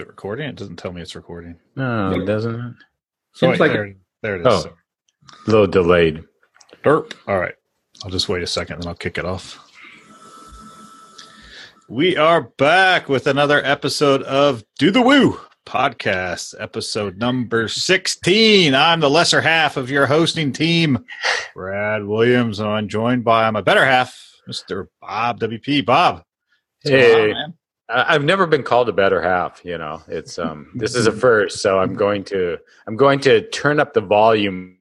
it recording? It doesn't tell me it's recording. No, it doesn't it? Seems like there, there it is. Oh, a little delayed. Derp. All right. I'll just wait a second, then I'll kick it off. We are back with another episode of Do the Woo podcast, episode number 16. I'm the lesser half of your hosting team, Brad Williams, and I'm joined by my better half, Mr. Bob WP. Bob. Hey. On, I've never been called a better half, you know. It's um this is a first, so I'm going to I'm going to turn up the volume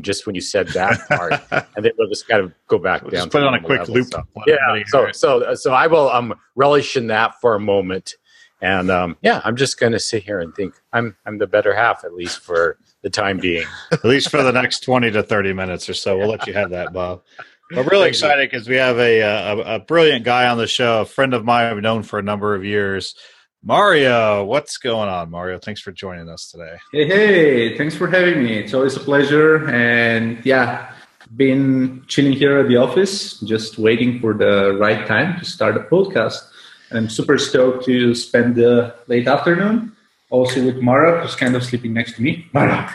just when you said that part, and then we'll just kind of go back we'll down. Just put it on a quick level, loop. So. Yeah. So so so I will um relish in that for a moment, and um yeah, I'm just going to sit here and think I'm I'm the better half at least for the time being. at least for the next twenty to thirty minutes or so. We'll let you have that, Bob. We're really excited because we have a, uh, a, a brilliant guy on the show, a friend of mine I've known for a number of years. Mario, what's going on, Mario? Thanks for joining us today. Hey, hey, thanks for having me. It's always a pleasure. And yeah, been chilling here at the office, just waiting for the right time to start a podcast. I'm super stoked to spend the late afternoon also with Mara, who's kind of sleeping next to me. Mara.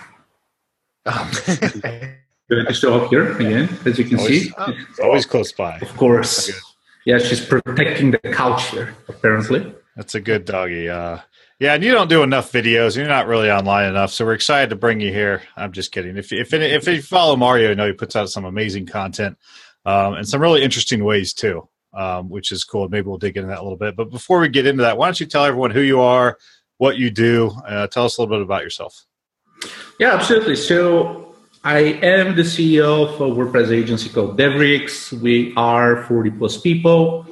To show up here again, as you can always, see. always close by. Of course. Yeah, she's protecting the couch here, apparently. That's a good doggy. Uh, yeah, and you don't do enough videos. You're not really online enough, so we're excited to bring you here. I'm just kidding. If if if you follow Mario, you know he puts out some amazing content um, and some really interesting ways too, um, which is cool. Maybe we'll dig into that a little bit. But before we get into that, why don't you tell everyone who you are, what you do? Uh, tell us a little bit about yourself. Yeah, absolutely. So I am the CEO of a WordPress agency called Devrix. We are 40 plus people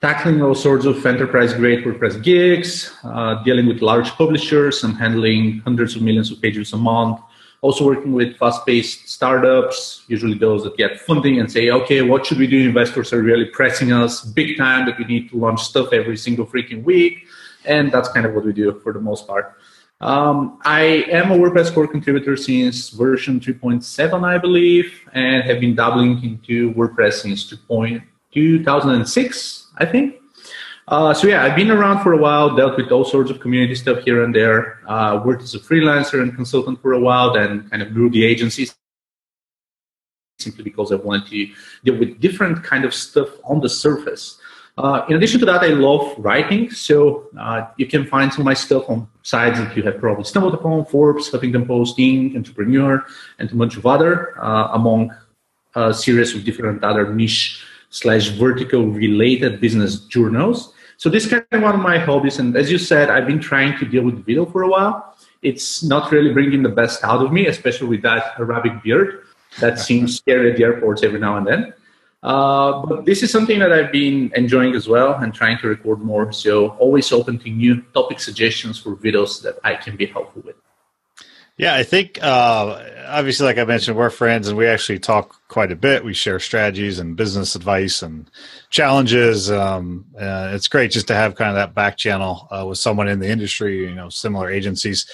tackling all sorts of enterprise grade WordPress gigs, uh, dealing with large publishers. I'm handling hundreds of millions of pages a month. Also working with fast-paced startups, usually those that get funding and say, okay, what should we do? Investors are really pressing us big time that we need to launch stuff every single freaking week. And that's kind of what we do for the most part. Um, I am a WordPress core contributor since version 3.7, I believe, and have been dabbling into WordPress since 2006, I think. Uh, so yeah, I've been around for a while, dealt with all sorts of community stuff here and there. Uh, worked as a freelancer and consultant for a while, then kind of grew the agency simply because I wanted to deal with different kind of stuff on the surface. Uh, in addition to that, I love writing, so uh, you can find some of my stuff on sites that you have probably stumbled upon: Forbes, Huffington Post, Inc., Entrepreneur, and a bunch of other, uh, among a series of different other niche slash vertical related business journals. So this is kind of one of my hobbies. And as you said, I've been trying to deal with video for a while. It's not really bringing the best out of me, especially with that Arabic beard that seems scary at the airports every now and then. Uh, but this is something that I've been enjoying as well and trying to record more. So always open to new topic suggestions for videos that I can be helpful with. Yeah, I think uh, obviously, like I mentioned, we're friends and we actually talk quite a bit. We share strategies and business advice and challenges. Um, uh, it's great just to have kind of that back channel uh, with someone in the industry, you know, similar agencies.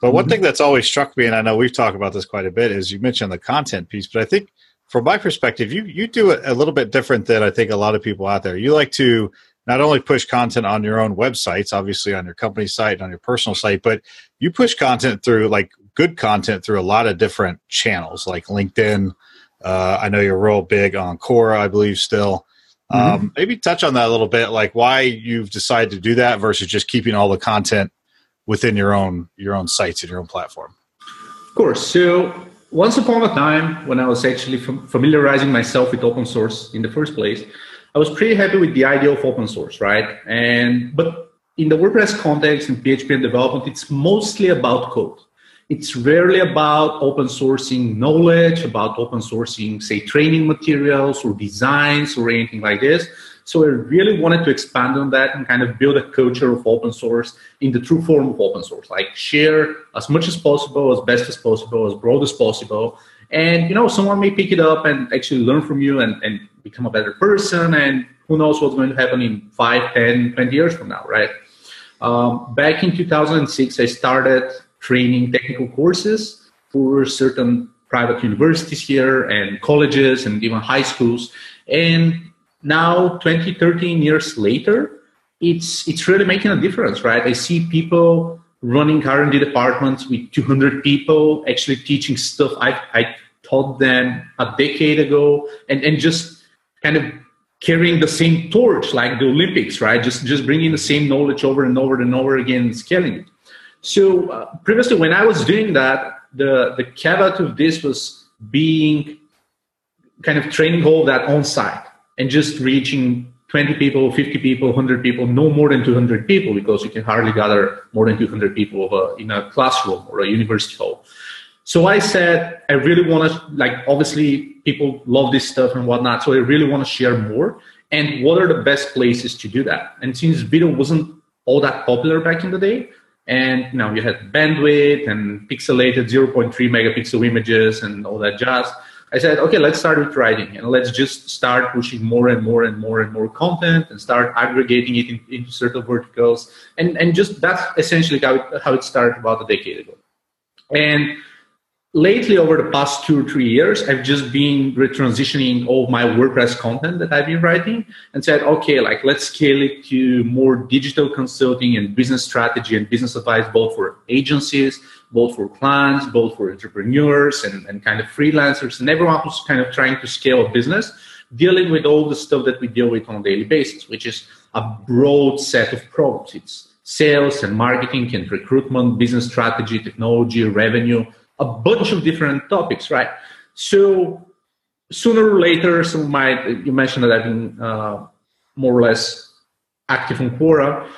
But one mm-hmm. thing that's always struck me, and I know we've talked about this quite a bit, is you mentioned the content piece. But I think, from my perspective, you you do it a little bit different than I think a lot of people out there. You like to not only push content on your own websites, obviously on your company site, and on your personal site, but you push content through like good content through a lot of different channels like LinkedIn. Uh, I know you're real big on Quora, I believe, still. Mm-hmm. Um, maybe touch on that a little bit, like why you've decided to do that versus just keeping all the content within your own your own sites and your own platform. Of course. So once upon a time, when I was actually familiarizing myself with open source in the first place, I was pretty happy with the idea of open source, right? And but in the WordPress context and PHP and development, it's mostly about code. It's rarely about open sourcing knowledge, about open sourcing, say, training materials or designs or anything like this. So I really wanted to expand on that and kind of build a culture of open source in the true form of open source, like share as much as possible, as best as possible, as broad as possible. And you know, someone may pick it up and actually learn from you and, and become a better person and who knows what's going to happen in 5 10 20 years from now right um, back in 2006 i started training technical courses for certain private universities here and colleges and even high schools and now 20 13 years later it's it's really making a difference, right? I see people running R&D departments with 200 people actually teaching stuff I, I taught them a decade ago and, and just kind of carrying the same torch like the Olympics, right? Just just bringing the same knowledge over and over and over again and scaling it. So uh, previously, when I was doing that, the the caveat of this was being kind of training all that on site and just reaching 20 people, 50 people, 100 people, no more than 200 people because you can hardly gather more than 200 people uh, in a classroom or a university hall. So I said, I really want to, like, obviously people love this stuff and whatnot. So I really want to share more. And what are the best places to do that? And since video wasn't all that popular back in the day, and you you had bandwidth and pixelated 0.3 megapixel images and all that jazz, I said, okay, let's start with writing and let's just start pushing more and more and more and more content and start aggregating it in, into certain verticals. And, and just that's essentially how it, how it started about a decade ago. And lately, over the past two or three years, I've just been retransitioning all my WordPress content that I've been writing and said, okay, like let's scale it to more digital consulting and business strategy and business advice, both for agencies both for clients, both for entrepreneurs and, and kind of freelancers and everyone who's kind of trying to scale a business, dealing with all the stuff that we deal with on a daily basis, which is a broad set of problems. It's sales and marketing and recruitment, business strategy, technology, revenue, a bunch of different topics, right? So sooner or later, some might, you mentioned that I've been uh, more or less active on Quora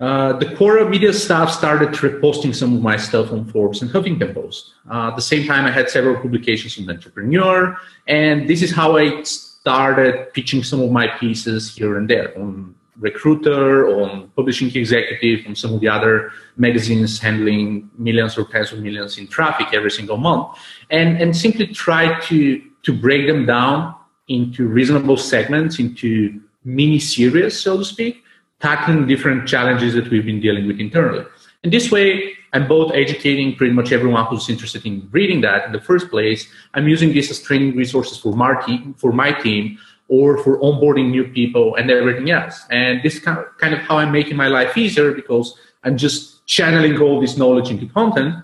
uh, the Quora media staff started reposting some of my stuff on Forbes and Huffington Post. Uh, at the same time, I had several publications on Entrepreneur, and this is how I started pitching some of my pieces here and there on Recruiter, on Publishing Executive, on some of the other magazines handling millions or tens of millions in traffic every single month, and, and simply try to, to break them down into reasonable segments, into mini series, so to speak, tackling different challenges that we've been dealing with internally. And this way, I'm both educating pretty much everyone who's interested in reading that in the first place. I'm using this as training resources for my team, for my team or for onboarding new people and everything else. And this kind of, how I'm making my life easier because I'm just channeling all this knowledge into content.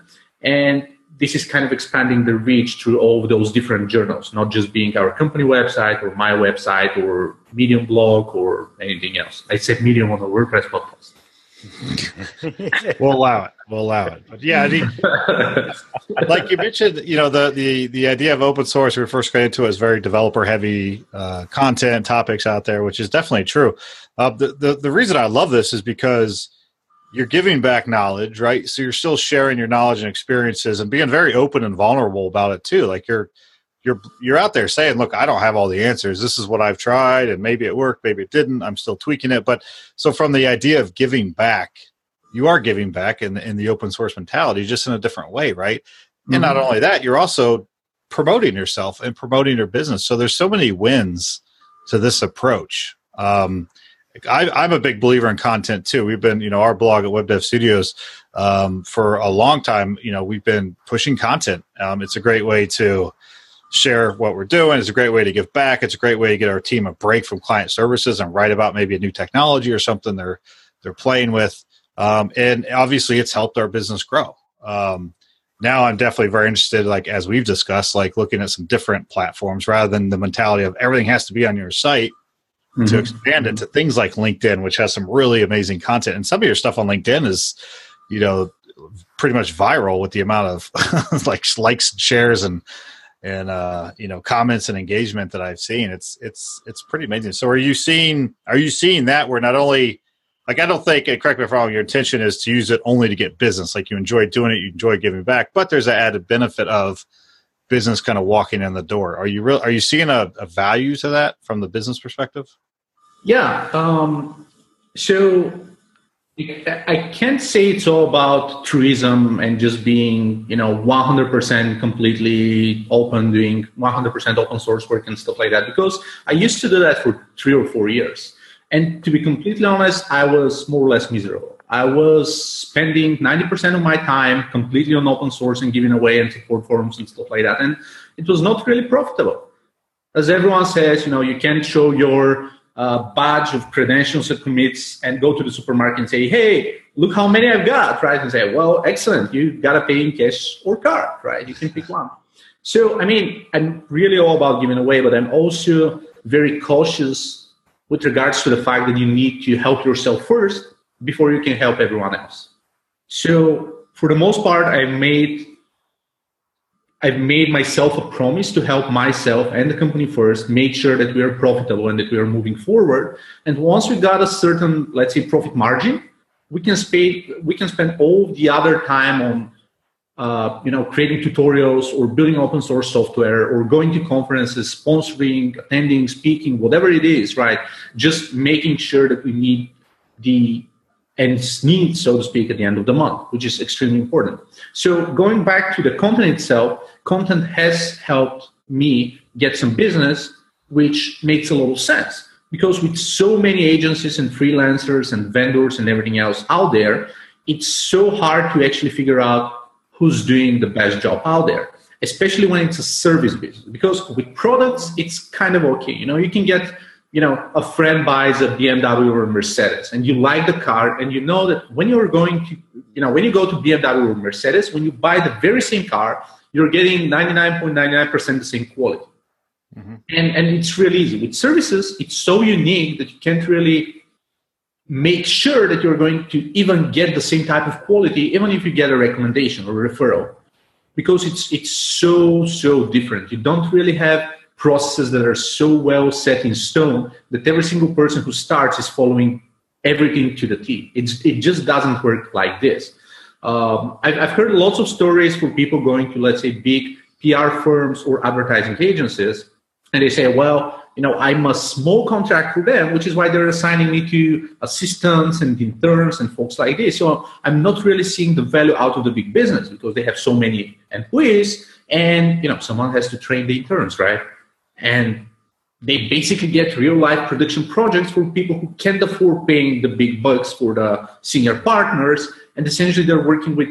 And this is kind of expanding the reach through all those different journals, not just being our company website or my website or Medium blog or anything else. I said Medium on the WordPress podcast. We'll allow it. We'll allow it. But yeah, the, like you mentioned, you know, the, the, the idea of open source we first got into is very developer heavy uh, content topics out there, which is definitely true. Uh, the, the, the reason I love this is because – you're giving back knowledge, right? So you're still sharing your knowledge and experiences and being very open and vulnerable about it too. Like you're you're you're out there saying, "Look, I don't have all the answers. This is what I've tried, and maybe it worked, maybe it didn't. I'm still tweaking it." But so from the idea of giving back, you are giving back in in the open source mentality, just in a different way, right? Mm-hmm. And not mm-hmm. only that, you're also promoting yourself and promoting your business. So there's so many wins to this approach. Um, I, am a big believer in content too. We've been, you know, our blog at Web Dev Studios um, for a long time. You know, we've been pushing content. Um, it's a great way to share what we're doing. It's a great way to give back. It's a great way to get our team a break from client services and write about maybe a new technology or something they're they're playing with. Um, and obviously, it's helped our business grow. Um, now, I'm definitely very interested, like as we've discussed, like looking at some different platforms rather than the mentality of everything has to be on your site mm-hmm. to expand it to things like LinkedIn, which has some really amazing content. And some of your stuff on LinkedIn is, you know, pretty much viral with the amount of like likes, and shares, and and uh, you know comments and engagement that I've seen. It's it's it's pretty amazing. So, are you seeing are you seeing that where not only like I don't think, correct me if I'm wrong, your intention is to use it only to get business. Like you enjoy doing it, you enjoy giving back, but there's an added benefit of business kind of walking in the door. Are you real? Are you seeing a, a value to that from the business perspective? Yeah. Um, so I can't say it's all about tourism and just being, you know, 100% completely open, doing 100% open source work and stuff like that. Because I used to do that for three or four years. And to be completely honest, I was more or less miserable. I was spending 90% of my time completely on open source and giving away and support forums and stuff like that. And it was not really profitable. As everyone says, you know, you can't show your uh, badge of credentials and commits and go to the supermarket and say, hey, look how many I've got, right? And say, well, excellent. You got to pay in cash or card, right? You can pick one. So, I mean, I'm really all about giving away, but I'm also very cautious with regards to the fact that you need to help yourself first before you can help everyone else. So, for the most part, I made I've made myself a promise to help myself and the company first, make sure that we are profitable and that we are moving forward. And once we got a certain, let's say, profit margin, we can spend we can spend all the other time on uh, you know creating tutorials or building open source software or going to conferences, sponsoring, attending, speaking, whatever it is, right? Just making sure that we meet the ends need, so to speak, at the end of the month, which is extremely important. So going back to the content itself, content has helped me get some business, which makes a lot of sense. Because with so many agencies and freelancers and vendors and everything else out there, it's so hard to actually figure out who's doing the best job out there, especially when it's a service business. Because with products, it's kind of okay. You know, you can get you know, a friend buys a BMW or a Mercedes and you like the car and you know that when you're going to, you know, when you go to BMW or Mercedes, when you buy the very same car, you're getting 99.99% the same quality. Mm-hmm. And, and it's really easy. With services, it's so unique that you can't really make sure that you're going to even get the same type of quality, even if you get a recommendation or a referral, because it's, it's so, so different. You don't really have processes that are so well set in stone that every single person who starts is following everything to the T. It's, it just doesn't work like this. Um, I've, I've heard lots of stories for people going to, let's say, big PR firms or advertising agencies, and they say, well, you know, I'm a small contract for them, which is why they're assigning me to assistants and interns and folks like this. So I'm not really seeing the value out of the big business because they have so many employees, and you know, someone has to train the interns, right? and they basically get real life production projects for people who can't afford paying the big bucks for the senior partners and essentially they're working with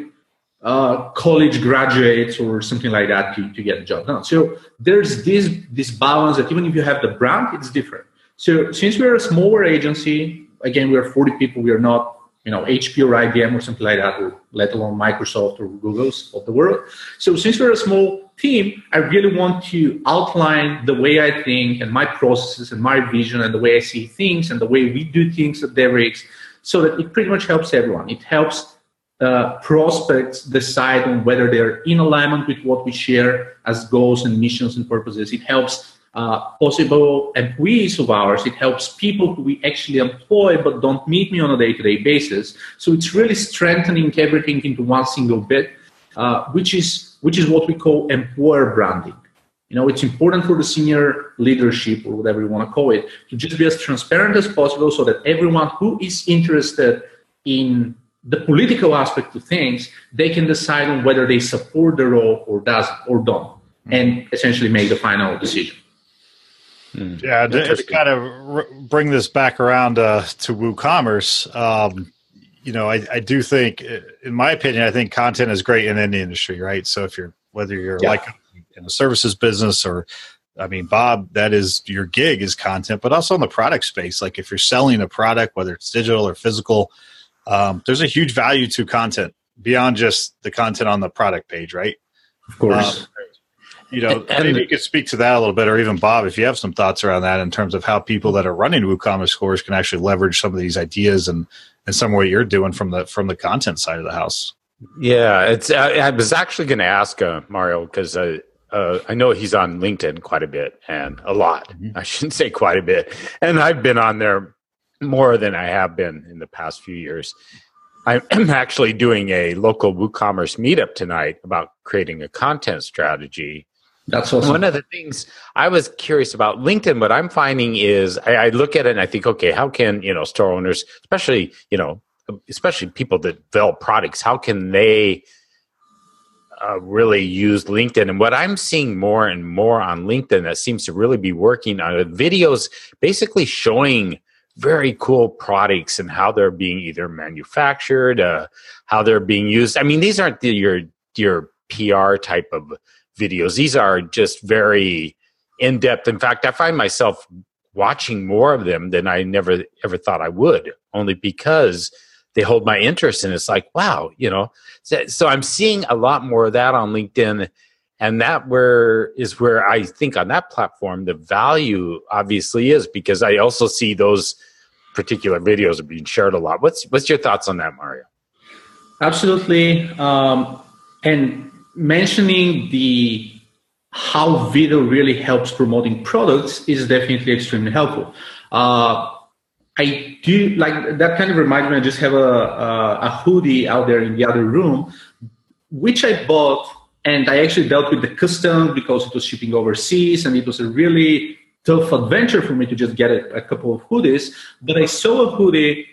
uh, college graduates or something like that to, to get the job done so there's this this balance that even if you have the brand it's different so since we're a smaller agency again we're 40 people we are not you know HP or IBM or something like that, or let alone Microsoft or Google's of the world. So since we're a small team, I really want to outline the way I think and my processes and my vision and the way I see things and the way we do things at Devrix, so that it pretty much helps everyone. It helps uh, prospects decide on whether they're in alignment with what we share as goals and missions and purposes. It helps uh, possible employees of ours. It helps people who we actually employ but don't meet me on a day-to-day basis. So it's really strengthening everything into one single bit, uh, which is which is what we call employer branding. You know, it's important for the senior leadership or whatever you want to call it to just be as transparent as possible so that everyone who is interested in the political aspect of things, they can decide on whether they support the role or doesn't or don't, and essentially make the final decision. Hmm. Yeah, to, to, kind of bring this back around uh, to WooCommerce, um, you know, I, I, do think, uh, in my opinion, I think content is great in any industry, right? So if you're whether you're yeah. like in a services business or, I mean, Bob, that is your gig is content, but also in the product space. Like if you're selling a product, whether it's digital or physical, um, there's a huge value to content beyond just the content on the product page, right? Of course. Um, you know, and, maybe you could speak to that a little bit, or even Bob, if you have some thoughts around that in terms of how people that are running WooCommerce stores can actually leverage some of these ideas and and some way you're doing from the from the content side of the house. Yeah, it's. I, I was actually going to ask uh, Mario because uh, uh, I know he's on LinkedIn quite a bit and a lot. Mm-hmm. I shouldn't say quite a bit, and I've been on there more than I have been in the past few years. I'm actually doing a local WooCommerce meetup tonight about creating a content strategy that's awesome. One of the things I was curious about LinkedIn, what I'm finding is I, I, look at it and I think, okay, how can, you know, store owners, especially, you know, especially people that develop products, how can they uh, really use LinkedIn? And what I'm seeing more and more on LinkedIn that seems to really be working on videos, basically showing very cool products and how they're being either manufactured, uh, how they're being used. I mean, these aren't the, your, your PR type of videos. These are just very in depth. In fact, I find myself watching more of them than I never ever thought I would, only because they hold my interest. And it's like, wow, you know. So, so I'm seeing a lot more of that on LinkedIn, and that where is where I think on that platform the value obviously is because I also see those particular videos are being shared a lot. What's what's your thoughts on that, Mario? Absolutely, um, and mentioning the how video really helps promoting products is definitely extremely helpful. Uh, I do like that kind of reminds me. I just have a, a, a hoodie out there in the other room, which I bought, and I actually dealt with the custom because it was shipping overseas, and it was a really tough adventure for me to just get a, a couple of hoodies. But I saw a hoodie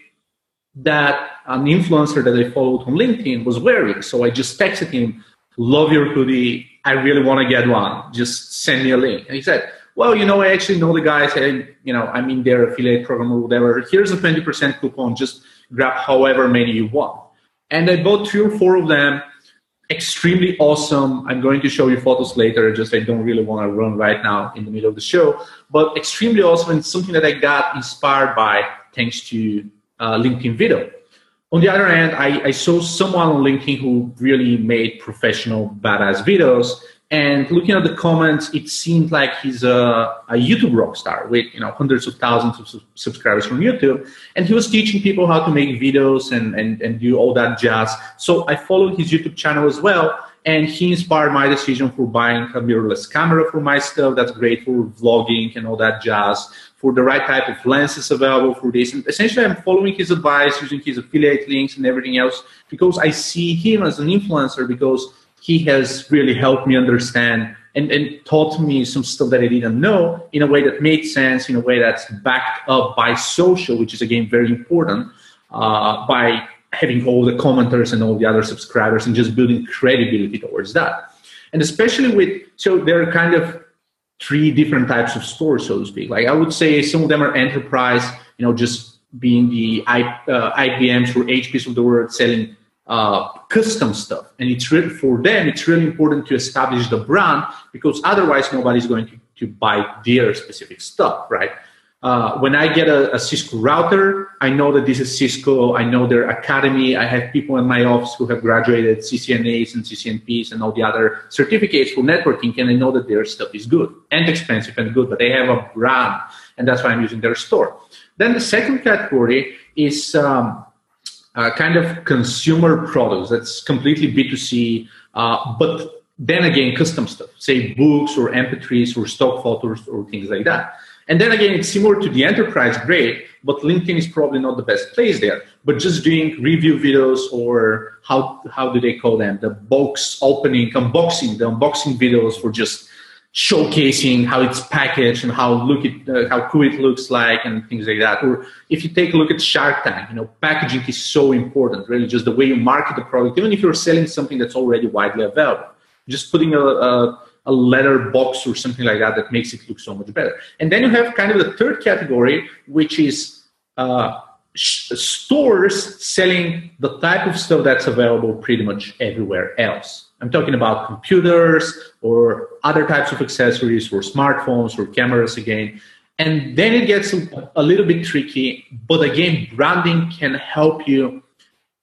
that an influencer that I followed on LinkedIn was wearing, so I just texted him, "Love your hoodie I really want to get one. Just send me a link. And he said, well, you know, I actually know the guys and, you know, I'm in their affiliate program or whatever. Here's a 20% coupon. Just grab however many you want. And I bought three or four of them. Extremely awesome. I'm going to show you photos later. Just I don't really want to run right now in the middle of the show, but extremely awesome and something that I got inspired by thanks to uh, LinkedIn video. On the other hand, I, I saw someone on LinkedIn who really made professional badass videos. And looking at the comments, it seemed like he's a, a YouTube rock star with you know hundreds of thousands of su- subscribers from YouTube. And he was teaching people how to make videos and, and, and do all that jazz. So I followed his YouTube channel as well. And he inspired my decision for buying a mirrorless camera for my stuff. That's great for vlogging and all that jazz for the right type of lenses available for this. And essentially, I'm following his advice, using his affiliate links and everything else because I see him as an influencer because he has really helped me understand and, and taught me some stuff that I didn't know in a way that made sense, in a way that's backed up by social, which is again very important, uh, by having all the commenters and all the other subscribers and just building credibility towards that. And especially with, so there are kind of three different types of stores, so to speak. Like I would say some of them are enterprise, you know, just being the I, uh, IBMs or HPs of the world selling uh, custom stuff. And it's really, for them, it's really important to establish the brand because otherwise nobody's going to, to buy their specific stuff, right? Uh, when I get a, a, Cisco router, I know that this is Cisco. I know their academy. I have people in my office who have graduated CCNAs and CCNPs and all the other certificates for networking, and I know that their stuff is good and expensive and good, but they have a brand, and that's why I'm using their store. Then the second category is um, uh, kind of consumer products. That's completely B2C, uh, but then again, custom stuff, say books or MP3s or stock photos or things like that. And then again, it's similar to the enterprise grade, but LinkedIn is probably not the best place there. But just doing review videos or how how do they call them? The box opening, unboxing, the unboxing videos for just showcasing how it's packaged and how look it, uh, how cool it looks like and things like that. Or if you take a look at Shark Tank, you know, packaging is so important. Really, just the way you market the product, even if you're selling something that's already widely available, just putting a, a a letter box or something like that that makes it look so much better. And then you have kind of the third category, which is uh, stores selling the type of stuff that's available pretty much everywhere else. I'm talking about computers or other types of accessories or smartphones or cameras again. And then it gets a, little bit tricky, but again, branding can help you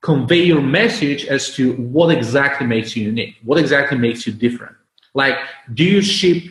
convey your message as to what exactly makes you unique, what exactly makes you different. Like, do you ship?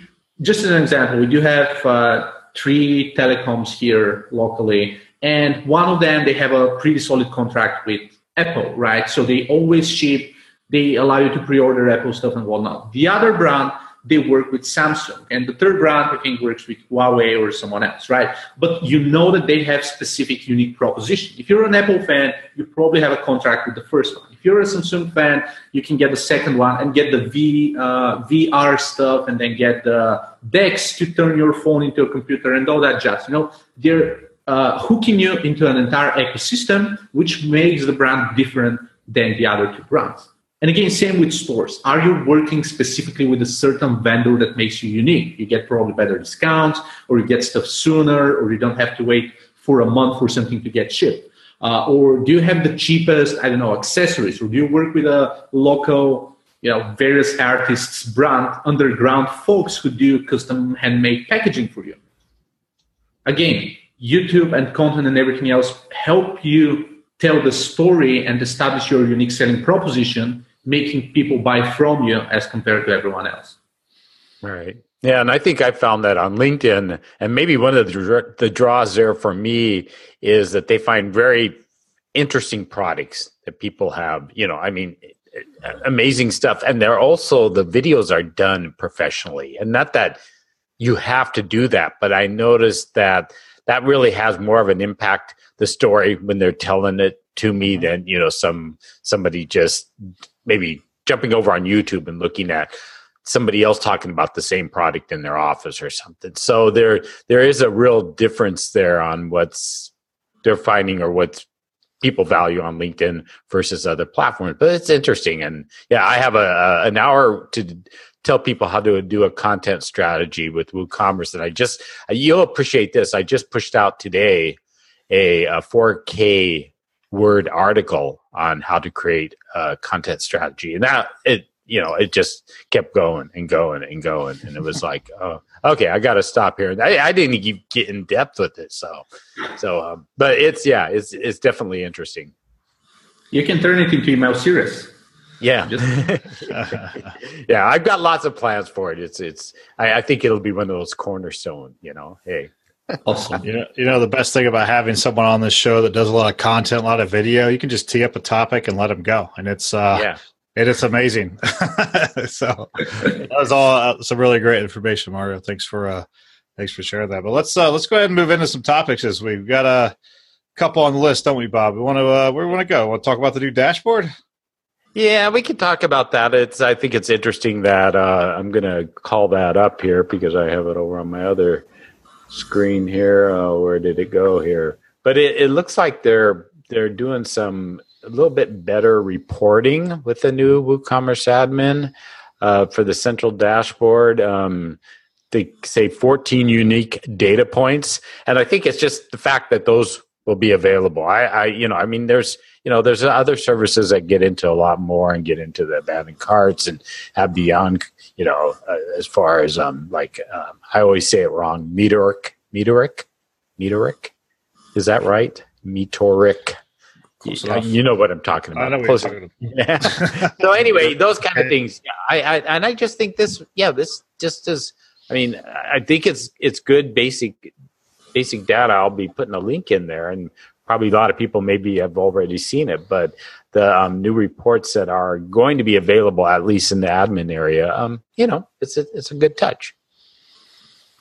Just as an example, we do have uh, three telecoms here locally, and one of them they have a pretty solid contract with Apple, right? So they always ship. They allow you to pre-order Apple stuff and whatnot. The other brand they work with Samsung. And the third brand, I think, works with Huawei or someone else, right? But you know that they have specific, unique proposition. If you're an Apple fan, you probably have a contract with the first one. If you're a Samsung fan, you can get the second one and get the V, uh, VR stuff and then get the DeX to turn your phone into a computer and all that jazz. You know, they're uh, hooking you into an entire ecosystem, which makes the brand different than the other two brands. And again, same with stores. Are you working specifically with a certain vendor that makes you unique? You get probably better discounts, or you get stuff sooner, or you don't have to wait for a month for something to get shipped. Uh, or do you have the cheapest, I don't know, accessories? Or do you work with a local, you know, various artists, brand, underground folks who do custom handmade packaging for you? again, YouTube and content and everything else help you tell the story and establish your unique selling proposition, making people buy from you as compared to everyone else. Right. Yeah, and I think I found that on LinkedIn, and maybe one of the the draws there for me is that they find very interesting products that people have. You know, I mean, amazing stuff, and they're also the videos are done professionally, and not that you have to do that, but I noticed that that really has more of an impact the story when they're telling it to me than you know some somebody just maybe jumping over on YouTube and looking at somebody else talking about the same product in their office or something. So there there is a real difference there on what's they're finding or what people value on LinkedIn versus other platforms. But it's interesting, and yeah, I have a, a an hour to tell people how to do a content strategy with WooCommerce, and I just you'll appreciate this. I just pushed out today a, a 4K word article on how to create a content strategy, and that it you know, it just kept going and going and going. And it was like, oh, okay, I got to stop here. I, I didn't even get in depth with it. So, so, um, but it's, yeah, it's, it's definitely interesting. You can turn it into email series. Yeah. yeah. I've got lots of plans for it. It's, it's, I, I think it'll be one of those cornerstone, you know, Hey, awesome. You know, you know, the best thing about having someone on this show that does a lot of content, a lot of video, you can just tee up a topic and let them go. And it's, uh, yeah. It is amazing. so that was all uh, some really great information, Mario. Thanks for uh, thanks for sharing that. But let's uh, let's go ahead and move into some topics as we've got a couple on the list, don't we, Bob? We want to uh, where we want to go? Want to talk about the new dashboard? Yeah, we can talk about that. It's I think it's interesting that uh, I'm going to call that up here because I have it over on my other screen here. Uh, where did it go here? But it, it looks like they're they're doing some a little bit better reporting with the new WooCommerce admin uh, for the central dashboard. Um, they say 14 unique data points, and I think it's just the fact that those will be available. I, I, you know, I mean, there's, you know, there's other services that get into a lot more and get into the abandoned carts and have beyond, you know, uh, as far as um, like um, I always say it wrong, meteric, meteric, meteric, is that right? Metoric you know what I'm talking about. I know Close talking about. so anyway, those kind of things. I, I and I just think this. Yeah, this just is. I mean, I think it's it's good basic basic data. I'll be putting a link in there, and probably a lot of people maybe have already seen it. But the um, new reports that are going to be available, at least in the admin area, um, you know, it's a, it's a good touch.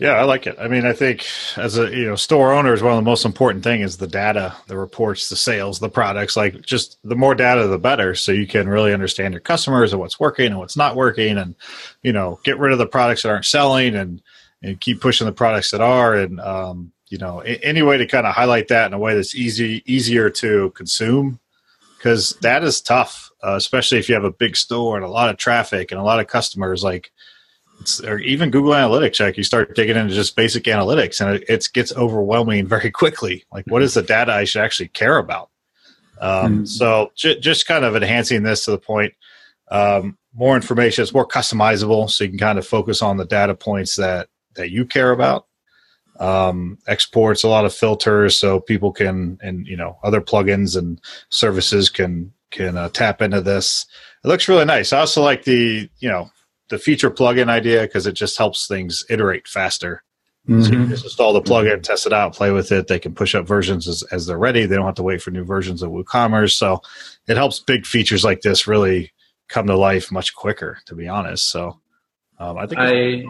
Yeah, I like it. I mean, I think as a you know store owner is one of the most important thing is the data, the reports, the sales, the products. Like just the more data, the better, so you can really understand your customers and what's working and what's not working, and you know get rid of the products that aren't selling and and keep pushing the products that are, and um, you know any way to kind of highlight that in a way that's easy easier to consume because that is tough, uh, especially if you have a big store and a lot of traffic and a lot of customers. Like or even Google Analytics, like you start digging into just basic analytics, and it, it gets overwhelming very quickly. Like, what is the data I should actually care about? Um, mm-hmm. So, j- just kind of enhancing this to the point. Um, more information. It's more customizable, so you can kind of focus on the data points that that you care about. Um, exports a lot of filters, so people can and you know other plugins and services can can uh, tap into this. It looks really nice. I also like the you know the feature plugin idea because it just helps things iterate faster. Mm-hmm. So you mm-hmm. just install the plugin, mm-hmm. test it out, play with it. They can push up versions as, as they're ready. They don't have to wait for new versions of WooCommerce. So it helps big features like this really come to life much quicker, to be honest. So um, I think I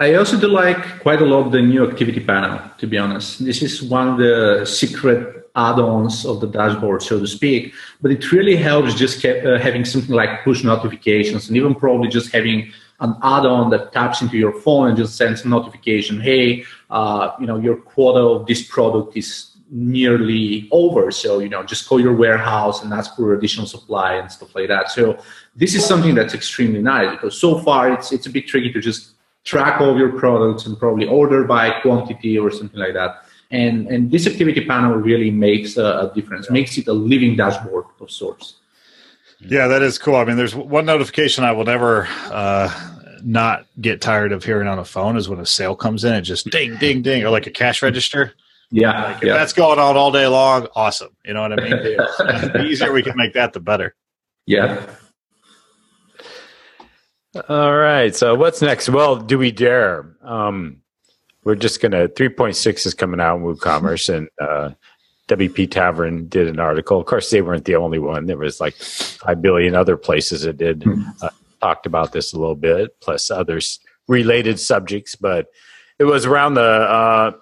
I also do like quite a lot the new activity panel. To be honest, this is one of the secret add-ons of the dashboard, so to speak. But it really helps just keep, uh, having something like push notifications, and even probably just having an add-on that taps into your phone and just sends a notification. Hey, uh, you know your quota of this product is nearly over, so you know just call your warehouse and ask for additional supply and stuff like that. So this is something that's extremely nice because so far it's it's a bit tricky to just track all your products and probably order by quantity or something like that. And, and this activity panel really makes a, a difference, makes it a living dashboard of sorts. Yeah, that is cool. I mean, there's one notification I will never uh, not get tired of hearing on a phone is when a sale comes in, it just ding, ding, ding, or like a cash register. Yeah, Like if yeah. that's going on all day long, awesome. You know what I mean? the easier we can make that, the better. yeah. All right. So what's next? Well, do we dare? Um, we're just gonna 3.6 is coming out in WooCommerce and uh, WP Tavern did an article. Of course, they weren't the only one. There was like five billion other places that did Hmm. uh, talked about this a little bit, plus others related subjects. But it was around the uh,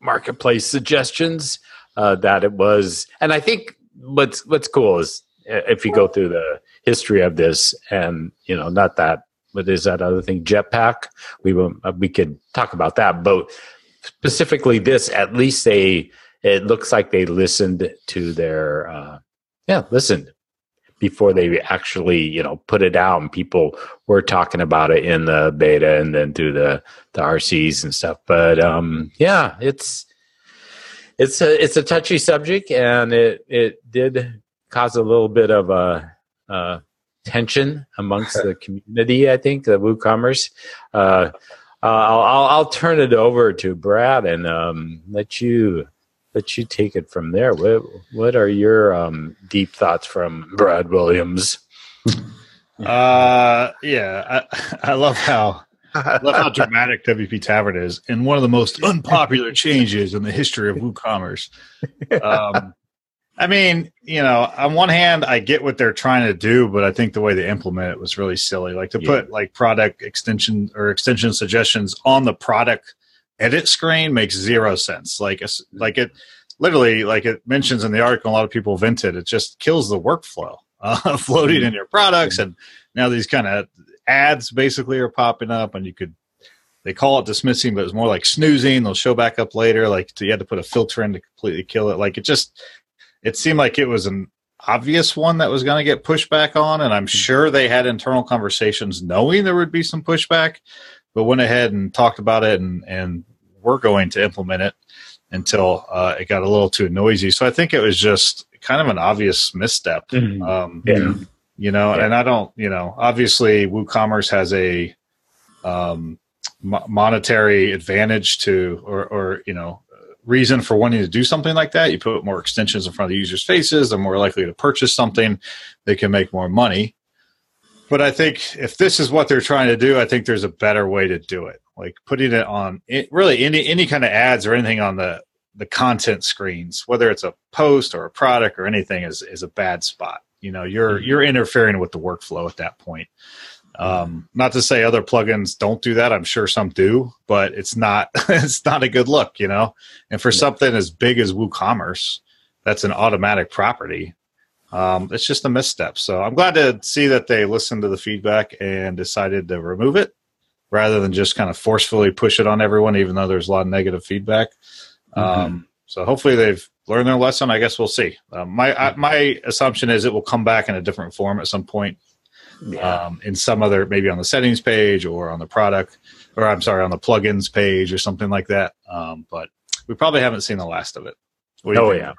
marketplace suggestions uh, that it was, and I think what's what's cool is if you go through the history of this, and you know, not that, but is that other thing, Jetpack? We will, uh, we could talk about that, but specifically this, at least they, it looks like they listened to their, uh, yeah, listened before they actually, you know, put it out, and people were talking about it in the beta and then through the the RCs and stuff. But um, yeah, it's it's a it's a touchy subject, and it it did cause a little bit of a, uh tension amongst the community. I think the WooCommerce. Uh, I'll, I'll I'll turn it over to Brad and um, let you let you take it from there. What what are your um, deep thoughts from Brad Williams? Uh, yeah, I, I love how I love how dramatic WP Tavern is, and one of the most unpopular changes in the history of WooCommerce. Um, I mean, you know, on one hand, I get what they're trying to do, but I think the way they implement it was really silly. Like to Yeah. put like product extension or extension suggestions on the product edit screen makes zero sense. Like, like it literally, like it mentions in the article, a lot of people vented. It just kills the workflow uh, floating in your products, and now these kind of ads basically are popping up, and you could. They call it dismissing, but it's more like snoozing. They'll show back up later. Like you had to put a filter in to completely kill it. Like it just, it seemed like it was an obvious one that was going to get pushback on, and I'm sure they had internal conversations knowing there would be some pushback, but went ahead and talked about it and and we're going to implement it until uh, it got a little too noisy. So I think it was just kind of an obvious misstep. Um, Yeah. you know, Yeah. and I don't, you know, obviously WooCommerce has a um, mo- monetary advantage to, or, or, you know, reason for wanting to do something like that. You put more extensions in front of the users' faces, they're more likely to purchase something, they can make more money. But I think if this is what they're trying to do, I think there's a better way to do it. Like putting it on it, really any any kind of ads or anything on the the content screens, whether it's a post or a product or anything, is is a bad spot. You know, you're mm-hmm. you're interfering with the workflow at that point. Um, not to say other plugins don't do that. I'm sure some do, but it's not it's not a good look, you know. And for something as big as WooCommerce, that's an Automattic property. Um, it's just a misstep. So I'm glad to see that they listened to the feedback and decided to remove it rather than just kind of forcefully push it on everyone, even though there's a lot of negative feedback. Um, so hopefully they've learned their lesson. I guess we'll see. Um, my I, my assumption is it will come back in a different form at some point, um, in some other maybe on the settings page or on the product, or I'm sorry, on the plugins page or something like that. Um, but we probably haven't seen the last of it. Oh, yeah.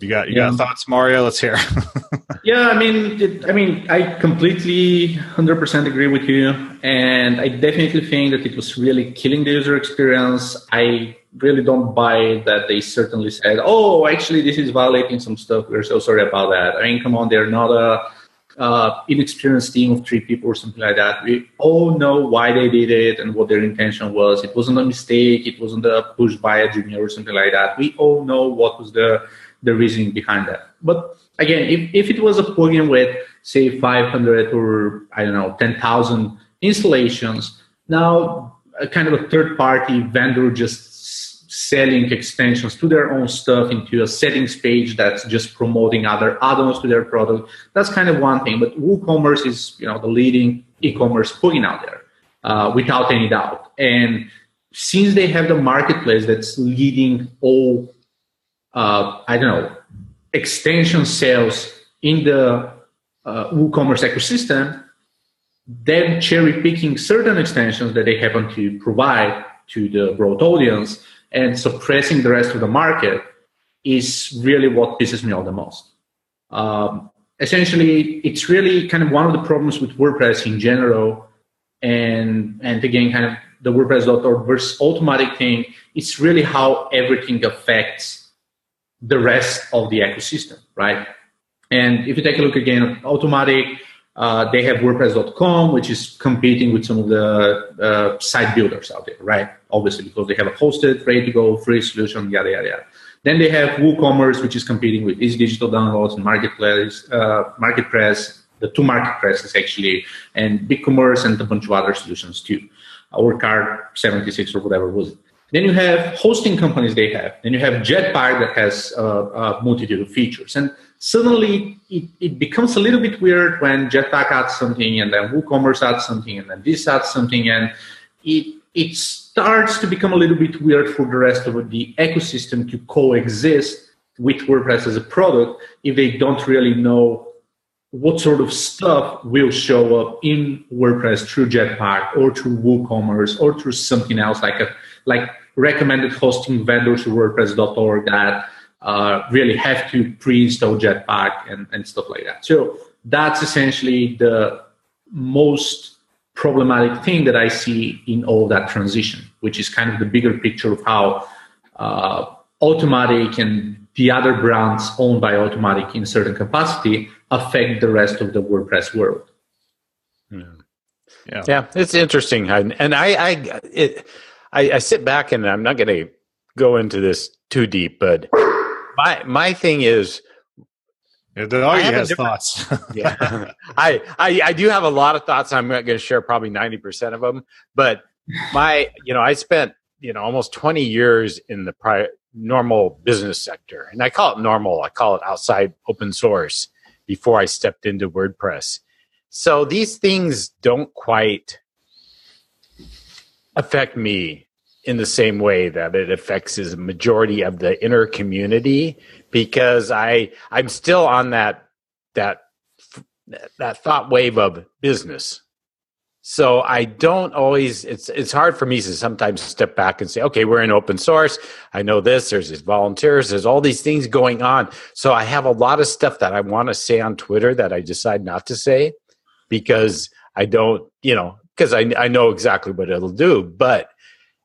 You got you Yeah. got thoughts, Mario? Let's hear. Yeah, I mean, it, I mean, I completely, hundred percent agree with you, and I definitely think that it was really killing the user experience. I really don't buy that they certainly said, "Oh, actually, this is violating some stuff. We're so sorry about that." I mean, come on, they're not a uh, inexperienced team of three people or something like that. We all know why they did it and what their intention was. It wasn't a mistake. It wasn't a push by a junior or something like that. We all know what was the the reasoning behind that. But again, if, if it was a plugin with say 500 or I don't know 10,000 installations, now a kind of a third party vendor just selling extensions to their own stuff into a settings page that's just promoting other add-ons to their product. That's kind of one thing. But WooCommerce is you know the leading e-commerce plugin out there, uh, without any doubt. And since they have the marketplace that's leading all uh, I don't know, extension sales in the uh, WooCommerce ecosystem, then cherry picking certain extensions that they happen to provide to the broad audience and suppressing the rest of the market is really what pisses me off the most. Um, essentially, it's really kind of one of the problems with WordPress in general. And, and again, kind of the WordPress.org versus Automattic thing, it's really how everything affects the rest of the ecosystem, right? And if you take a look again Automattic, uh, they have WordPress.com, which is competing with some of the uh, site builders out there, right? Obviously, because they have a hosted, ready to go, free solution, yada, yada, yada. Then they have WooCommerce, which is competing with Easy Digital Downloads and Marketplace, uh, MarketPress, the two marketplaces actually, and BigCommerce and a bunch of other solutions too, or Card 76 or whatever was it. Then you have hosting companies they have. Then you have Jetpack that has uh, a multitude of features. And suddenly it, it becomes a little bit weird when Jetpack adds something and then WooCommerce adds something and then this adds something. And it, it starts to become a little bit weird for the rest of the ecosystem to coexist with WordPress as a product if they don't really know what sort of stuff will show up in WordPress through Jetpack or through WooCommerce or through something else like a like recommended hosting vendors to WordPress.org that uh, really have to pre-install Jetpack and, and stuff like that. So that's essentially the most problematic thing that I see in all that transition, which is kind of the bigger picture of how uh, Automattic and the other brands owned by Automattic in certain capacity affect the rest of the WordPress world. Yeah, yeah, yeah it's interesting, and, and I, I, it, I, I sit back and I'm not going to go into this too deep, but my my thing is. The doggy has thoughts. yeah, I, I I do have a lot of thoughts. I'm not going to share probably ninety percent of them, but my you know I spent you know almost 20 years in the pri- normal business sector and i call it normal i call it outside open source before i stepped into wordpress so these things don't quite affect me in the same way that it affects the majority of the inner community because I I'm still on that that that thought wave of business. So I don't always it's it's hard for me to sometimes step back and say, okay, we're in open source. I know this, there's these volunteers, there's all these things going on. So I have a lot of stuff that I want to say on Twitter that I decide not to say because I don't, you know, because I, I know exactly what it'll do. But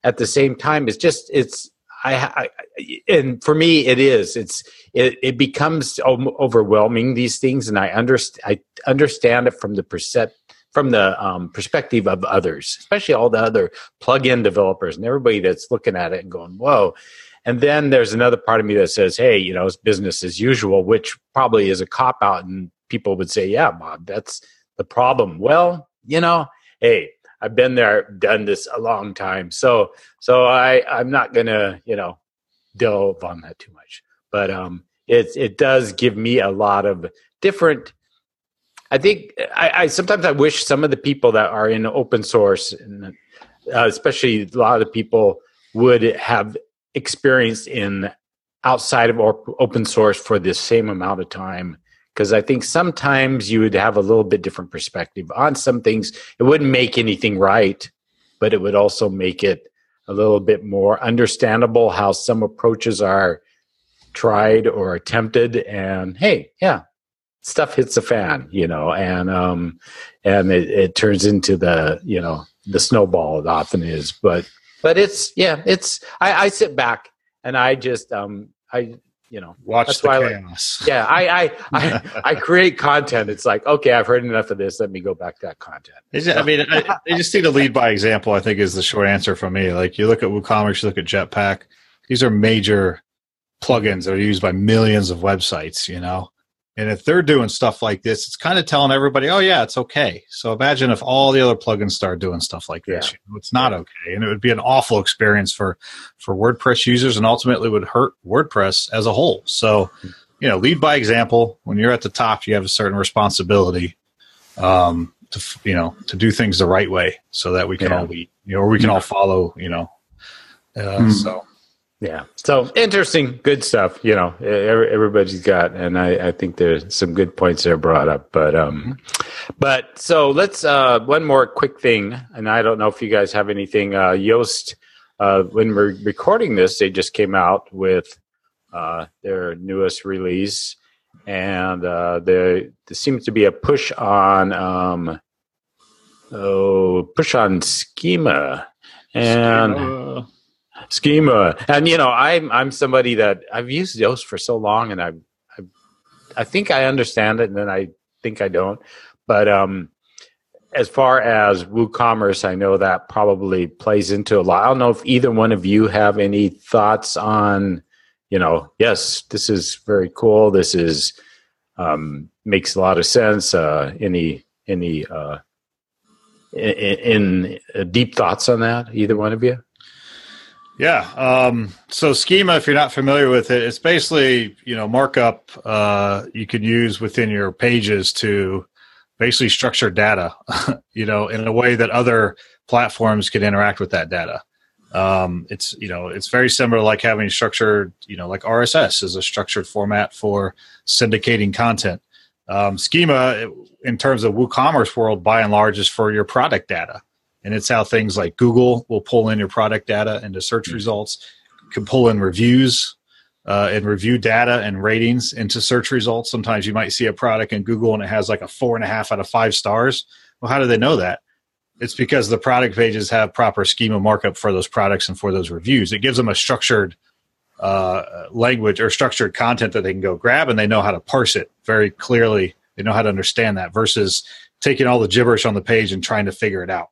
at the same time, it's just it's I, I and for me it is it's it, it becomes overwhelming these things, and I understand I understand it from the percep- from the um, perspective of others, especially all the other plug-in developers and everybody that's looking at it and going, "Whoa." And then there's another part of me that says, "Hey, you know, it's business as usual," which probably is a cop out, and people would say, "Yeah, Bob, that's the problem." Well, you know, hey, I've been there, done this a long time. So, so I, I'm not gonna, you know, delve on that too much. But um, it it does give me a lot of different. I think I, I sometimes I wish some of the people that are in open source, and uh, especially a lot of the people, would have experienced in outside of open source for the same amount of time because I think sometimes you would have a little bit different perspective on some things. It wouldn't make anything right, but it would also make it a little bit more understandable how some approaches are tried or attempted. And hey, yeah, stuff hits the fan, you know, and um, and it, it turns into the you know the snowball it often is. But but it's yeah, it's I, I sit back and I just um I you know watch that's the why chaos. Like, yeah I, I i i create content. It's like okay i've heard enough of this. Let me go back to that content. Just, i mean I, they just need to lead by example i think is the short answer for me. Like you look at woocommerce you look at jetpack. These are major plugins that are used by millions of websites you know and if they're doing stuff like this, it's kind of telling everybody, oh, yeah, it's okay. So imagine if all the other plugins start doing stuff like this. Yeah. You know, it's not okay. And it would be an awful experience for, for WordPress users and ultimately would hurt WordPress as a whole. So, you know, lead by example. When you're at the top, you have a certain responsibility um, to, you know, to do things the right way so that we can yeah. all lead, you know, or we can all follow, you know. Uh, mm-hmm. So yeah. So interesting, good stuff. You know, everybody's got, and I, I think there's some good points there brought up. But, um, but so let's uh, one more quick thing, and I don't know if you guys have anything. Uh, Yoast, uh, when we're recording this, they just came out with uh, their newest release, and uh, there, there seems to be a push on um, oh push on schema and schema. Schema. and you know I'm I'm somebody that I've used Yoast for so long and I I, I think I understand it and then I think I don't but um as far as WooCommerce, I know that probably plays into a lot. I don't know if either one of you have any thoughts on, you know, yes, this is very cool. This is um, makes a lot of sense. Uh, any any uh, in, in, uh, deep thoughts on that? Either one of you? Yeah. Um, so schema, if you're not familiar with it, it's basically you know markup uh, you can use within your pages to basically structure data, you know, in a way that other platforms can interact with that data. Um, it's you know it's very similar like having structured you know like RSS is a structured format for syndicating content. Um, schema in terms of WooCommerce world by and large is for your product data, and it's how things like Google will pull in your product data into search mm-hmm. results, can pull in reviews uh, and review data and ratings into search results. Sometimes you might see a product in Google and it has like a four and a half out of five stars. Well, how do they know that? It's because the product pages have proper schema markup for those products and for those reviews. It gives them a structured uh, language or structured content that they can go grab and they know how to parse it very clearly. They know how to understand that versus taking all the gibberish on the page and trying to figure it out,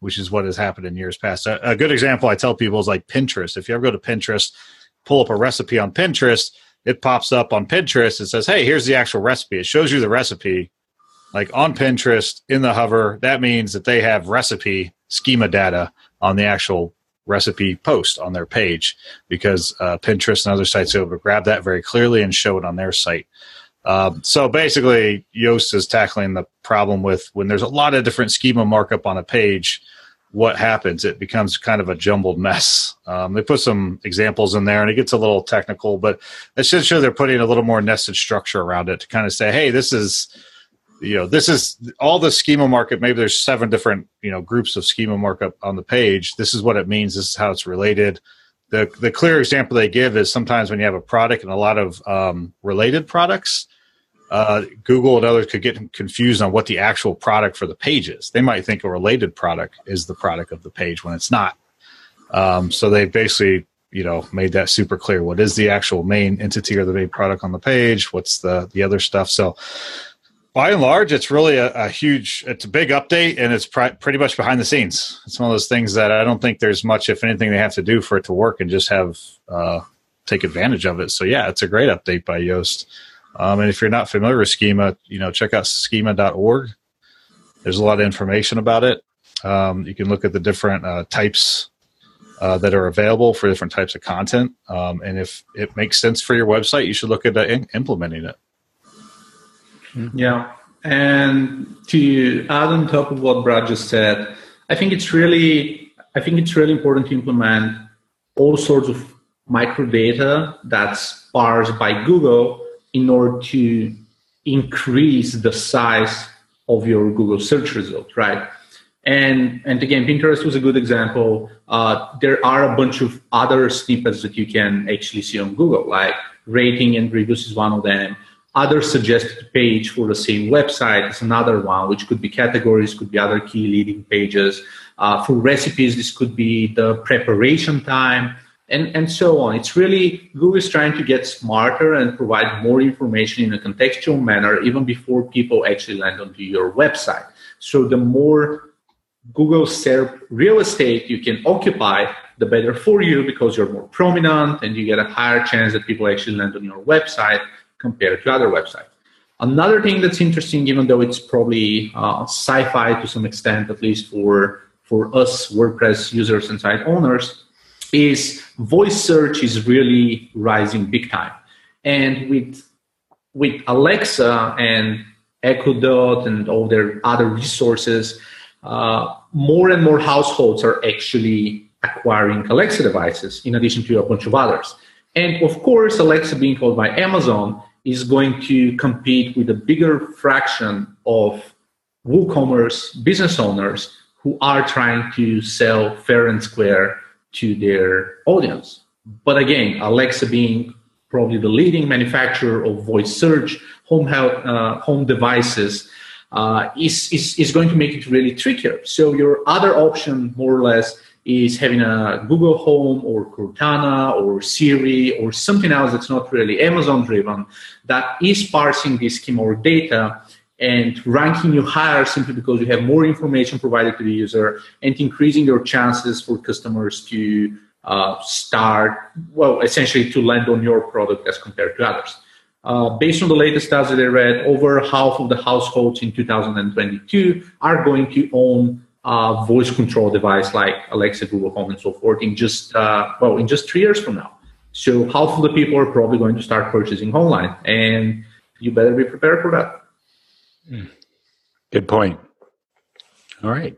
which is what has happened in years past. A, a good example I tell people is like Pinterest. If you ever go to Pinterest, pull up a recipe on Pinterest, it pops up on Pinterest and says, "Hey, here's the actual recipe." It shows you the recipe, like on Pinterest in the hover. That means that they have recipe schema data on the actual recipe post on their page because uh, Pinterest and other sites are able to grab that very clearly and show it on their site. Um, so basically, Yoast is tackling the problem with when there's a lot of different schema markup on a page what happens? It becomes kind of a jumbled mess. Um, they put some examples in there, and it gets a little technical, but essentially they're putting a little more nested structure around it to kind of say, "Hey, this is." You know, this is all the schema markup. Maybe there's seven different, you know, groups of schema markup on the page. This is what it means. This is how it's related. The the clear example they give is sometimes when you have a product and a lot of um, related products, uh, Google and others could get confused on what the actual product for the page is. They might think a related product is the product of the page when it's not. Um, so they basically, you know, made that super clear. What is the actual main entity or the main product on the page? What's the the other stuff? So by and large, it's really a, a huge, it's a big update, and it's pr- pretty much behind the scenes. It's one of those things that I don't think there's much, if anything, they have to do for it to work and just have uh, take advantage of it. So yeah, it's a great update by Yoast. Um, and if you're not familiar with schema, you know, check out schema.org. There's a lot of information about it. Um, you can look at the different uh, types uh, that are available for different types of content. Um, and if it makes sense for your website, you should look at in- implementing it. Yeah. And to add on top of what Brad just said, I think it's really, I think it's really important to implement all sorts of microdata that's parsed by Google in order to increase the size of your Google search result, right? And and again, Pinterest was a good example. Uh, there are a bunch of other snippets that you can actually see on Google, like rating and reviews is one of them. Other suggested page for the same website is another one, which could be categories, could be other key leading pages. Uh, for recipes, this could be the preparation time and, and so on. It's really Google is trying to get smarter and provide more information in a contextual manner even before people actually land onto your website. So the more Google SERP real estate you can occupy, the better for you because you're more prominent and you get a higher chance that people actually land on your website compared to other websites. Another thing that's interesting, even though it's probably uh, sci-fi to some extent, at least for for us WordPress users and site owners, is voice search is really rising big time. And with with Alexa and Echo Dot and all their other resources, uh, more and more households are actually acquiring Alexa devices in addition to a bunch of others. And of course, Alexa being called by Amazon is going to compete with a bigger fraction of WooCommerce business owners who are trying to sell fair and square to their audience. But again, Alexa being probably the leading manufacturer of voice search home health, uh, home devices uh, is, is, is going to make it really trickier. So your other option, more or less, is having a Google Home or Cortana or Siri or something else that's not really Amazon driven that is parsing this schema or data and ranking you higher simply because you have more information provided to the user and increasing your chances for customers to uh, start, well, essentially to land on your product as compared to others. Uh, based on the latest stats that I read, over half of the households in 2022 are going to own a voice control device like Alexa, Google Home, and so forth in just uh, well in just three years from now. So half of the people are probably going to start purchasing online, and you better be prepared for that. Hmm. Good point. All right.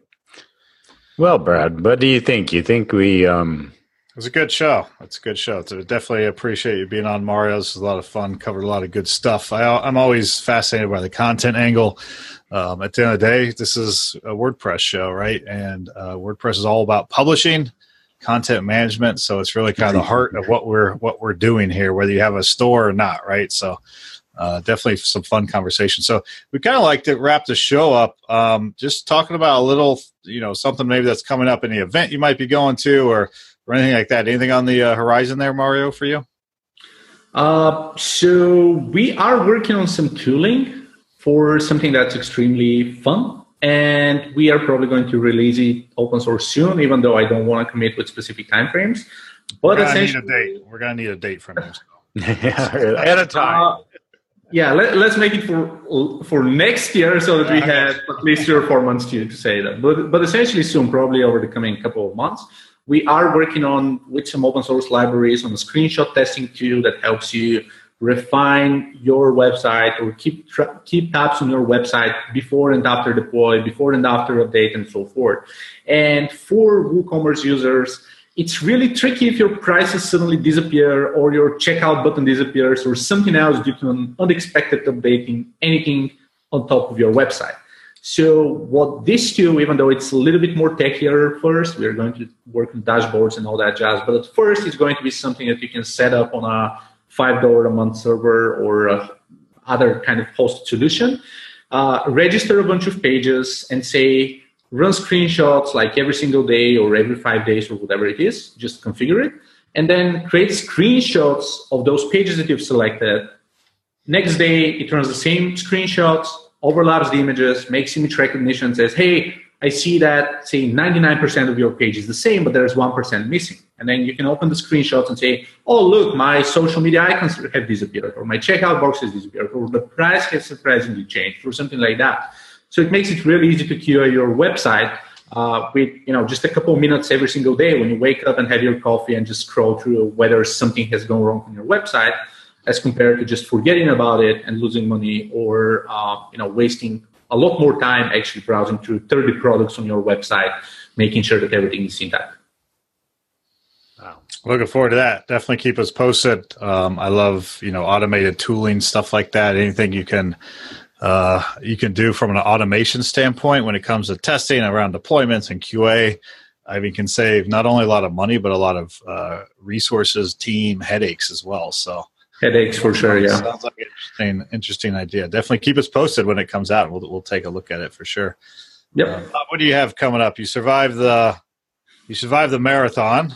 Well, Brad, what do you think? You think we um, it was a good show. It's a good show. It's, definitely appreciate you being on Mario. This was a lot of fun. Covered a lot of good stuff. I, am always fascinated by the content angle. Um, at the end of the day, this is a WordPress show, right? And uh, WordPress is all about publishing, content management. So it's really kind of the heart of what we're what we're doing here, whether you have a store or not, right? So uh, definitely some fun conversation. So we kind of like to wrap the show up, um, just talking about a little, you know, something maybe that's coming up in the event you might be going to, or or anything like that. Anything on the uh, horizon there, Mario, for you? Uh, so we are working on some tooling for something that's extremely fun, and we are probably going to release it open source soon. Even though I don't want to commit with specific timeframes, but We're essentially, need a date. We're gonna need a date from you. yeah, at a time. Uh, yeah, let, us make it for for next year so that we have at least three or four months to, to say that. But but essentially soon, probably over the coming couple of months, we are working on with some open source libraries on a screenshot testing tool that helps you refine your website or keep tra- keep tabs on your website before and after deploy, before and after update, and so forth. And for WooCommerce users, it's really tricky if your prices suddenly disappear or your checkout button disappears or something else due to an unexpected updating anything on top of your website. So what this do, even though it's a little bit more techier first, we're going to work on dashboards and all that jazz. But at first, it's going to be something that you can set up on a five dollar a month server or other kind of host solution. Uh, register a bunch of pages and say run screenshots like every single day or every five days or whatever it is. Just configure it, and then create screenshots of those pages that you've selected. Next day, it runs the same screenshots overlaps the images, makes image recognition, says, hey, I see that, say, 99% of your page is the same, but there's 1% missing. And then you can open the screenshots and say, oh, look, my social media icons have disappeared, or my checkout box has disappeared, or the price has surprisingly changed, or something like that. So it makes it really easy to QA your website uh, with you know just a couple of minutes every single day when you wake up and have your coffee and just scroll through whether something has gone wrong on your website as compared to just forgetting about it and losing money or uh, you know wasting a lot more time actually browsing through 30 products on your website making sure that everything is intact wow. Looking forward to that. Definitely keep us posted. Um, i love you know automated tooling stuff like that. Anything you can uh, you can do from an automation standpoint when it comes to testing around deployments and qa I mean, can save not only a lot of money, but a lot of uh, resources, team headaches as well. So Headaches for sure. Yeah. Sounds like an interesting, interesting idea. Definitely keep us posted when it comes out. We'll we'll take a look at it for sure. Yep. Uh, what do you have coming up? You survived the you survived the marathon.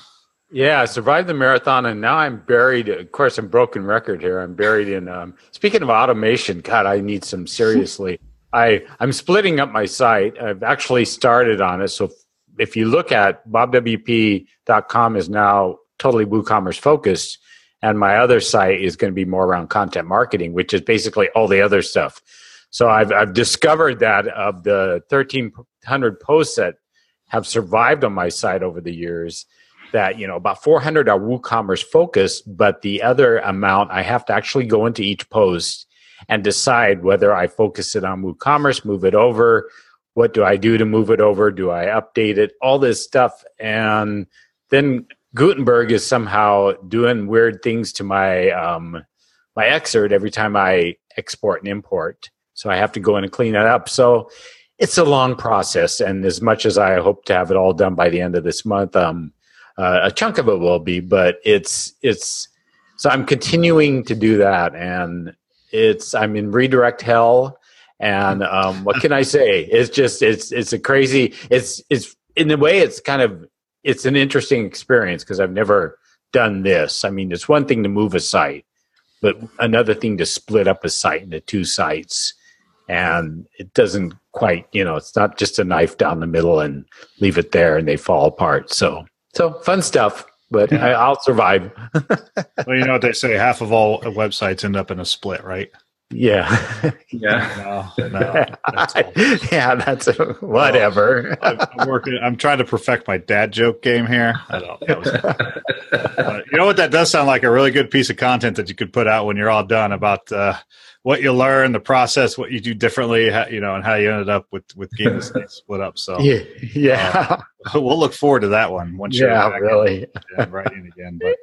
Yeah, I survived the marathon, and now I'm buried. Of course, I'm broken record here. I'm buried in. Um, speaking of automation, God, I need some seriously. I I'm splitting up my site. I've actually started on it. So if you look at bobwp.com is now totally WooCommerce focused and my other site is going to be more around content marketing which is basically all the other stuff so i've, I've discovered that of the 1300 posts that have survived on my site over the years that you know about 400 are woocommerce focused but the other amount i have to actually go into each post and decide whether i focus it on woocommerce move it over what do i do to move it over do i update it all this stuff and then Gutenberg is somehow doing weird things to my um, my excerpt every time I export and import. So I have to go in and clean it up. So it's a long process, and as much as I hope to have it all done by the end of this month, um, uh, a chunk of it will be. But it's it's so I'm continuing to do that, and it's I'm in redirect hell, and um, what can I say? It's just it's it's a crazy. It's it's in a way it's kind of it's an interesting experience because I've never done this. I mean, it's one thing to move a site, but another thing to split up a site into two sites, and it doesn't quite you know it's not just a knife down the middle and leave it there and they fall apart. So so fun stuff but yeah. I, will survive. well, you know what they say: half of all websites end up in a split, right? Yeah, yeah, no, no, that's yeah. That's a, whatever. I'm, I'm, working. I'm trying to perfect my dad joke game here. I don't. That was, you know what? That does sound like a really good piece of content that you could put out when you're all done about uh, what you learn, the process, what you do differently, how, you know, and how you ended up with with getting split up. So yeah, yeah, uh, we'll look forward to that one once you're yeah, really, and writing again. But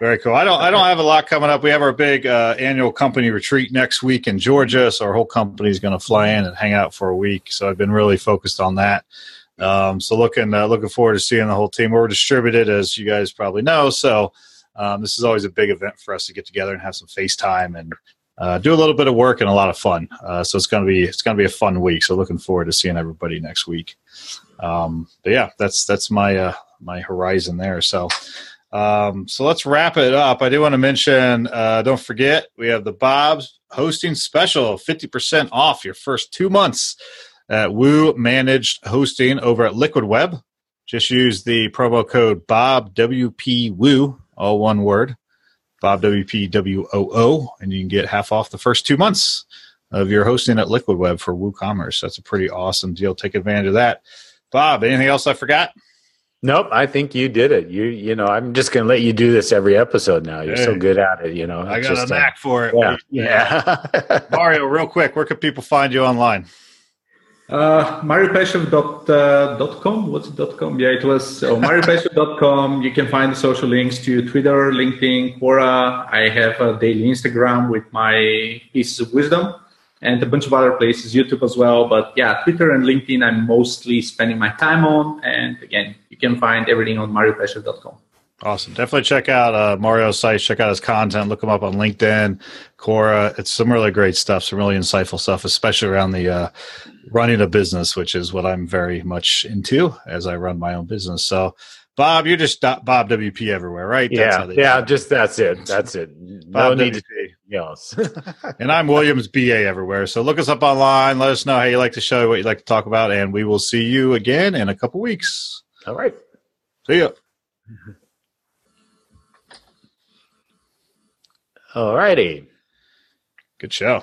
very cool. I don't I don't have a lot coming up. We have our big uh, annual company retreat next week in Georgia, so our whole company is going to fly in and hang out for a week. So I've been really focused on that. Um, so looking uh, looking forward to seeing the whole team. We're distributed, as you guys probably know. So um, this is always a big event for us to get together and have some FaceTime and uh, do a little bit of work and a lot of fun. Uh, so it's gonna be it's gonna be a fun week. So looking forward to seeing everybody next week. Um, but yeah, that's that's my uh, my horizon there. So um, so let's wrap it up. I do want to mention. Uh, don't forget we have the Bob's hosting special, fifty percent off your first two months at Woo Managed Hosting over at Liquid Web. Just use the promo code Bob WP Woo, all one word Bob WPWOO, and you can get half off the first two months of your hosting at Liquid Web for WooCommerce. That's a pretty awesome deal. Take advantage of that. Bob, anything else I forgot? Nope, I think you did it. You you know, I'm just going to let you do this every episode now. You're hey, so good at it, you know. I got just, a knack uh, for it. Yeah. yeah. Mario, real quick, where can people find you online? Uh, mariopeshev.com. Uh, What's it .com? Yeah, it was so mariopeshev.com. You can find the social links to Twitter, LinkedIn, Quora. I have a daily Instagram with my pieces of wisdom and a bunch of other places, YouTube as well. But yeah, Twitter and LinkedIn, I'm mostly spending my time on. And again, you can find everything on mariopeshev.com. Awesome. Definitely check out uh, Mario's site. Check out his content. Look him up on LinkedIn, Quora. It's some really great stuff, some really insightful stuff, especially around the uh, running a business, which is what I'm very much into as I run my own business. So, Bob, you're just Bob WP everywhere, right? yeah, yeah, just that's it. That's it. Bob no need to yes. and I'm Williams BA everywhere. So look us up online. Let us know how you like the show, what you like to talk about, and we will see you again in a couple weeks. All right. See ya. All righty. Good show.